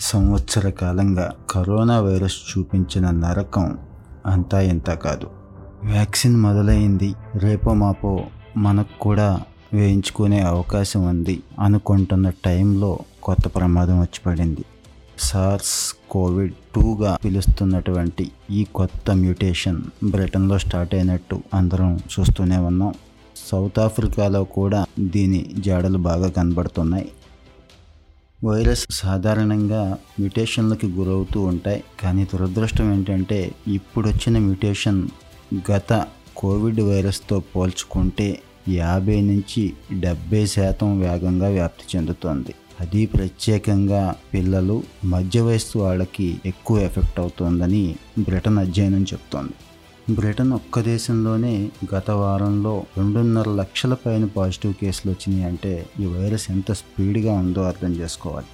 సంవత్సర కాలంగా corona virus చూపించిన నరకం అంతా ఇంత కాదు. వ్యాక్సిన్ మొదలైంది రేపో మాపో మనకు కూడా వేయించుకునే అవకాశం ఉంది అనుకుంటున్న టైంలో కొత్త ప్రమాదం వచ్చి పడింది సార్స్ కోవిడ్ టూగా పిలుస్తున్నటువంటి ఈ కొత్త మ్యూటేషన్ బ్రిటన్లో స్టార్ట్ అయినట్టు అందరం చూస్తూనే ఉన్నాం. సౌత్ ఆఫ్రికాలో కూడా దీని జాడలు బాగా కనబడుతున్నాయి. వైరస్ సాధారణంగా మ్యూటేషన్లకి గురవుతూ ఉంటాయి. కానీ దురదృష్టం ఏంటంటే ఇప్పుడు వచ్చిన మ్యూటేషన్ గత కోవిడ్ వైరస్తో పోల్చుకుంటే యాభై నుంచి డెబ్బై శాతం వేగంగా వ్యాప్తి చెందుతోంది. అది ప్రత్యేకంగా పిల్లలు మధ్య వయస్సు వాళ్ళకి ఎక్కువ ఎఫెక్ట్ అవుతోందని బ్రిటన్ అధ్యయనం చెప్తోంది. బ్రిటన్ ఒక్క దేశంలోనే గత వారంలో రెండున్నర లక్షల పైన పాజిటివ్ కేసులు వచ్చినాయి అంటే ఈ వైరస్ ఎంత స్పీడ్గా ఉందో అర్థం చేసుకోవాలి.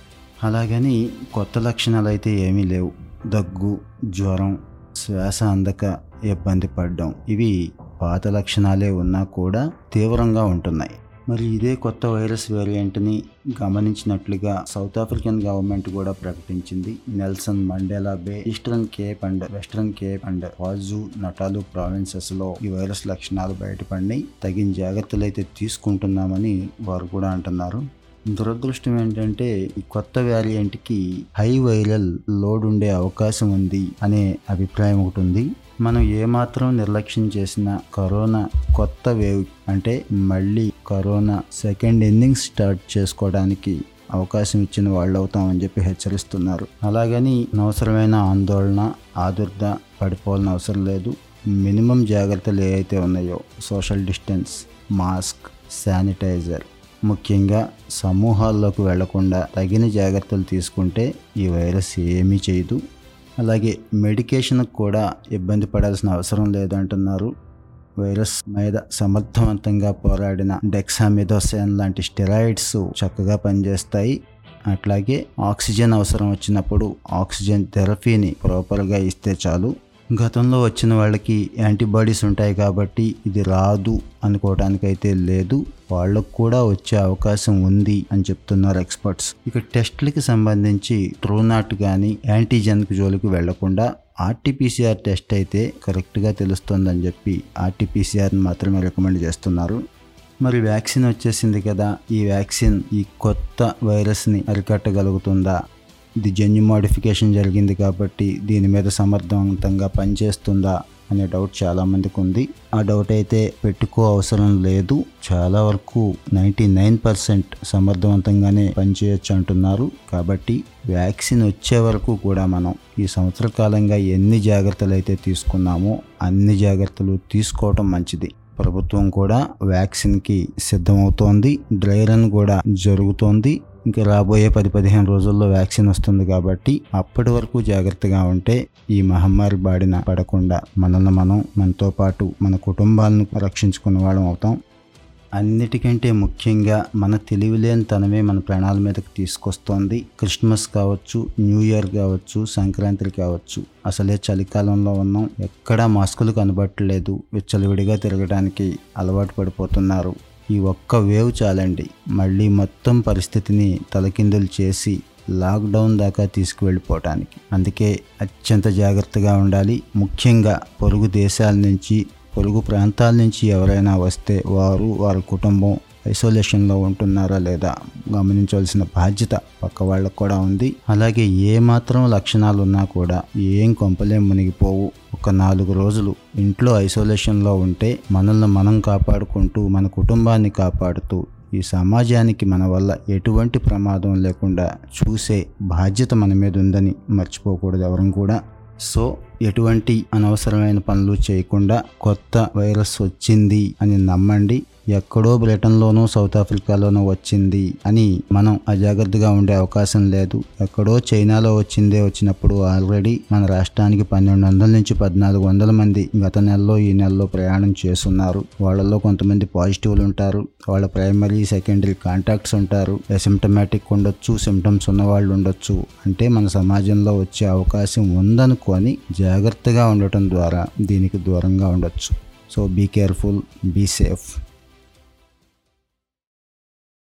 అలాగని కొత్త లక్షణాలు అయితే ఏమీ లేవు. దగ్గు జ్వరం శ్వాస అందక ఇబ్బంది పడడం. ఇవి పాత లక్షణాలే ఉన్నా కూడా తీవ్రంగా ఉంటున్నాయి. మరి ఇదే కొత్త వైరస్ వేరియంట్ని గమనించినట్లుగా సౌత్ ఆఫ్రికన్ గవర్నమెంట్ కూడా ప్రకటించింది. Nelson Mandela bay eastern cape and western cape and vase నటాలు ప్రావిన్సెస్లో ఈ వైరస్ లక్షణాలు బయటపడినాయి. తగిన జాగ్రత్తలు అయితే తీసుకుంటున్నామని వారు కూడా అంటున్నారు. దురదృష్టం ఏంటంటే ఈ కొత్త వేరియంట్కి హై వైరల్ లోడ్ ఉండే అవకాశం ఉంది అనే అభిప్రాయం ఒకటి ఉంది. మనం ఏమాత్రం నిర్లక్ష్యం చేసిన కరోనా కొత్త వేవ్ అంటే మళ్ళీ కరోనా సెకండ్ ఇన్నింగ్స్ స్టార్ట్ చేసుకోవడానికి అవకాశం ఇచ్చిన వాళ్ళు అవుతామని చెప్పి హెచ్చరిస్తున్నారు. అలాగని అనవసరమైన ఆందోళన ఆదుర్ద పడిపోవాలని అవసరం లేదు. మినిమం జాగ్రత్తలు ఏవైతే ఉన్నాయో సోషల్ డిస్టెన్స్ మాస్క్ శానిటైజర్ ముఖ్యంగా సమూహాల్లోకి వెళ్ళకుండా తగిన జాగ్రత్తలు తీసుకుంటే ఈ వైరస్ ఏమీ చేయదు. అలాగే మెడికేషన్కి కూడా ఇబ్బంది పడాల్సిన అవసరం లేదంటున్నారు. వైరస్ మీద సమర్థవంతంగా పోరాడిన డెక్సామిథోసెన్ లాంటి స్టెరాయిడ్స్ చక్కగా పనిచేస్తాయి. అట్లాగే ఆక్సిజన్ అవసరం వచ్చినప్పుడు ఆక్సిజన్ థెరపీని ప్రాపర్గా ఇస్తే చాలు. గతంలో వచ్చిన వాళ్ళకి యాంటీబాడీస్ ఉంటాయి కాబట్టి ఇది రాదు అనుకోవటానికైతే లేదు. వాళ్ళకు కూడా వచ్చే అవకాశం ఉంది అని చెప్తున్నారు ఎక్స్పర్ట్స్. ఇక టెస్ట్లకి సంబంధించి ట్రూనాట్ కానీ యాంటీజెన్కి జోలికి వెళ్ళకుండా ఆర్టీపీసీఆర్ టెస్ట్ అయితే కరెక్ట్గా తెలుస్తుందని చెప్పి ఆర్టీపీసీఆర్ని మాత్రమే రికమెండ్ చేస్తున్నారు. మరి వ్యాక్సిన్ వచ్చేసింది కదా ఈ వ్యాక్సిన్ ఈ కొత్త వైరస్ని అరికట్టగలుగుతుందా? ఇది జన్యు మోడిఫికేషన్ జరిగింది కాబట్టి దీని మీద సమర్థవంతంగా పనిచేస్తుందా అనే డౌట్ చాలామందికి ఉంది. ఆ డౌట్ అయితే పెట్టుకో అవసరం లేదు. చాలా వరకు నైంటీ నైన్ పర్సెంట్ సమర్థవంతంగానే పనిచేయచ్చు అంటున్నారు. కాబట్టి వ్యాక్సిన్ వచ్చే వరకు కూడా మనం ఈ సంవత్సర కాలంగా ఎన్ని జాగ్రత్తలు అయితే తీసుకున్నామో అన్ని జాగ్రత్తలు తీసుకోవటం మంచిది. ప్రభుత్వం కూడా వ్యాక్సిన్కి సిద్ధమవుతోంది. డ్రై రన్ కూడా జరుగుతోంది. ఇంకా రాబోయే పది పదిహేను రోజుల్లో వ్యాక్సిన్ వస్తుంది కాబట్టి అప్పటి వరకు జాగ్రత్తగా ఉంటే ఈ మహమ్మారి బాడిన పడకుండా మనల్ని మనం మనతో పాటు మన కుటుంబాలను రక్షించుకున్న వాళ్ళం అవుతాం. అన్నిటికంటే ముఖ్యంగా మన తెలివిలేనితనమే మన ప్రాణాల మీదకి తీసుకొస్తోంది. క్రిస్మస్ కావచ్చు న్యూ ఇయర్ కావచ్చు సంక్రాంతి కావచ్చు. అసలే చలికాలంలో ఉన్నాం. ఎక్కడా మాస్కులు కనబట్టలేదు. విచ్చలవిడిగా తిరగడానికి అలవాటు పడిపోతున్నారు. ఈ ఒక్క వేవ్ చాలండి. మళ్ళీ మొత్తం పరిస్థితిని తలకిందులు చేసి లాక్డౌన్ దాకా తీసుకువెళ్ళిపోవటానికి. అందుకే అత్యంత జాగ్రత్తగా ఉండాలి. ముఖ్యంగా పొరుగు దేశాల నుంచి పొరుగు ప్రాంతాల నుంచి ఎవరైనా వస్తే వారు వారి కుటుంబం ఐసోలేషన్లో ఉంటున్నారా లేదా గమనించవలసిన బాధ్యత పక్క వాళ్ళకు కూడా ఉంది. అలాగే ఏ మాత్రం లక్షణాలు ఉన్నా కూడా ఏం కొంపలేం మునిగిపోవు. ఒక నాలుగు రోజులు ఇంట్లో ఐసోలేషన్లో ఉంటే మనల్ని మనం కాపాడుకుంటూ మన కుటుంబాన్ని కాపాడుతూ ఈ సమాజానికి మన వల్ల ఎటువంటి ప్రమాదం లేకుండా చూసే బాధ్యత మన మీద ఉందని మర్చిపోకూడదు ఎవరం కూడా. సో ఎటువంటి అనవసరమైన పనులు చేయకుండా కొత్త వైరస్ వచ్చింది అని నమ్మండి. ఎక్కడో బ్రిటన్లోనూ సౌత్ ఆఫ్రికాలోనూ వచ్చింది అని మనం అజాగ్రత్తగా ఉండే అవకాశం లేదు. ఎక్కడో చైనాలో వచ్చిందే వచ్చినప్పుడు ఆల్రెడీ మన రాష్ట్రానికి పన్నెండు వందల నుంచి పద్నాలుగు వందల మంది గత నెలలో ఈ నెలలో ప్రయాణం చేస్తున్నారు. వాళ్ళలో కొంతమంది పాజిటివ్లు ఉంటారు. వాళ్ళ ప్రైమరీ సెకండరీ కాంటాక్ట్స్ ఉంటారు. అసిమ్టమాటిక్ ఉండొచ్చు సిమ్టమ్స్ ఉన్న వాళ్ళు ఉండొచ్చు. అంటే మన సమాజంలో వచ్చే అవకాశం ఉందనుకొని జాగ్రత్తగా ఉండటం ద్వారా దీనికి దూరంగా ఉండొచ్చు. So be careful be safe.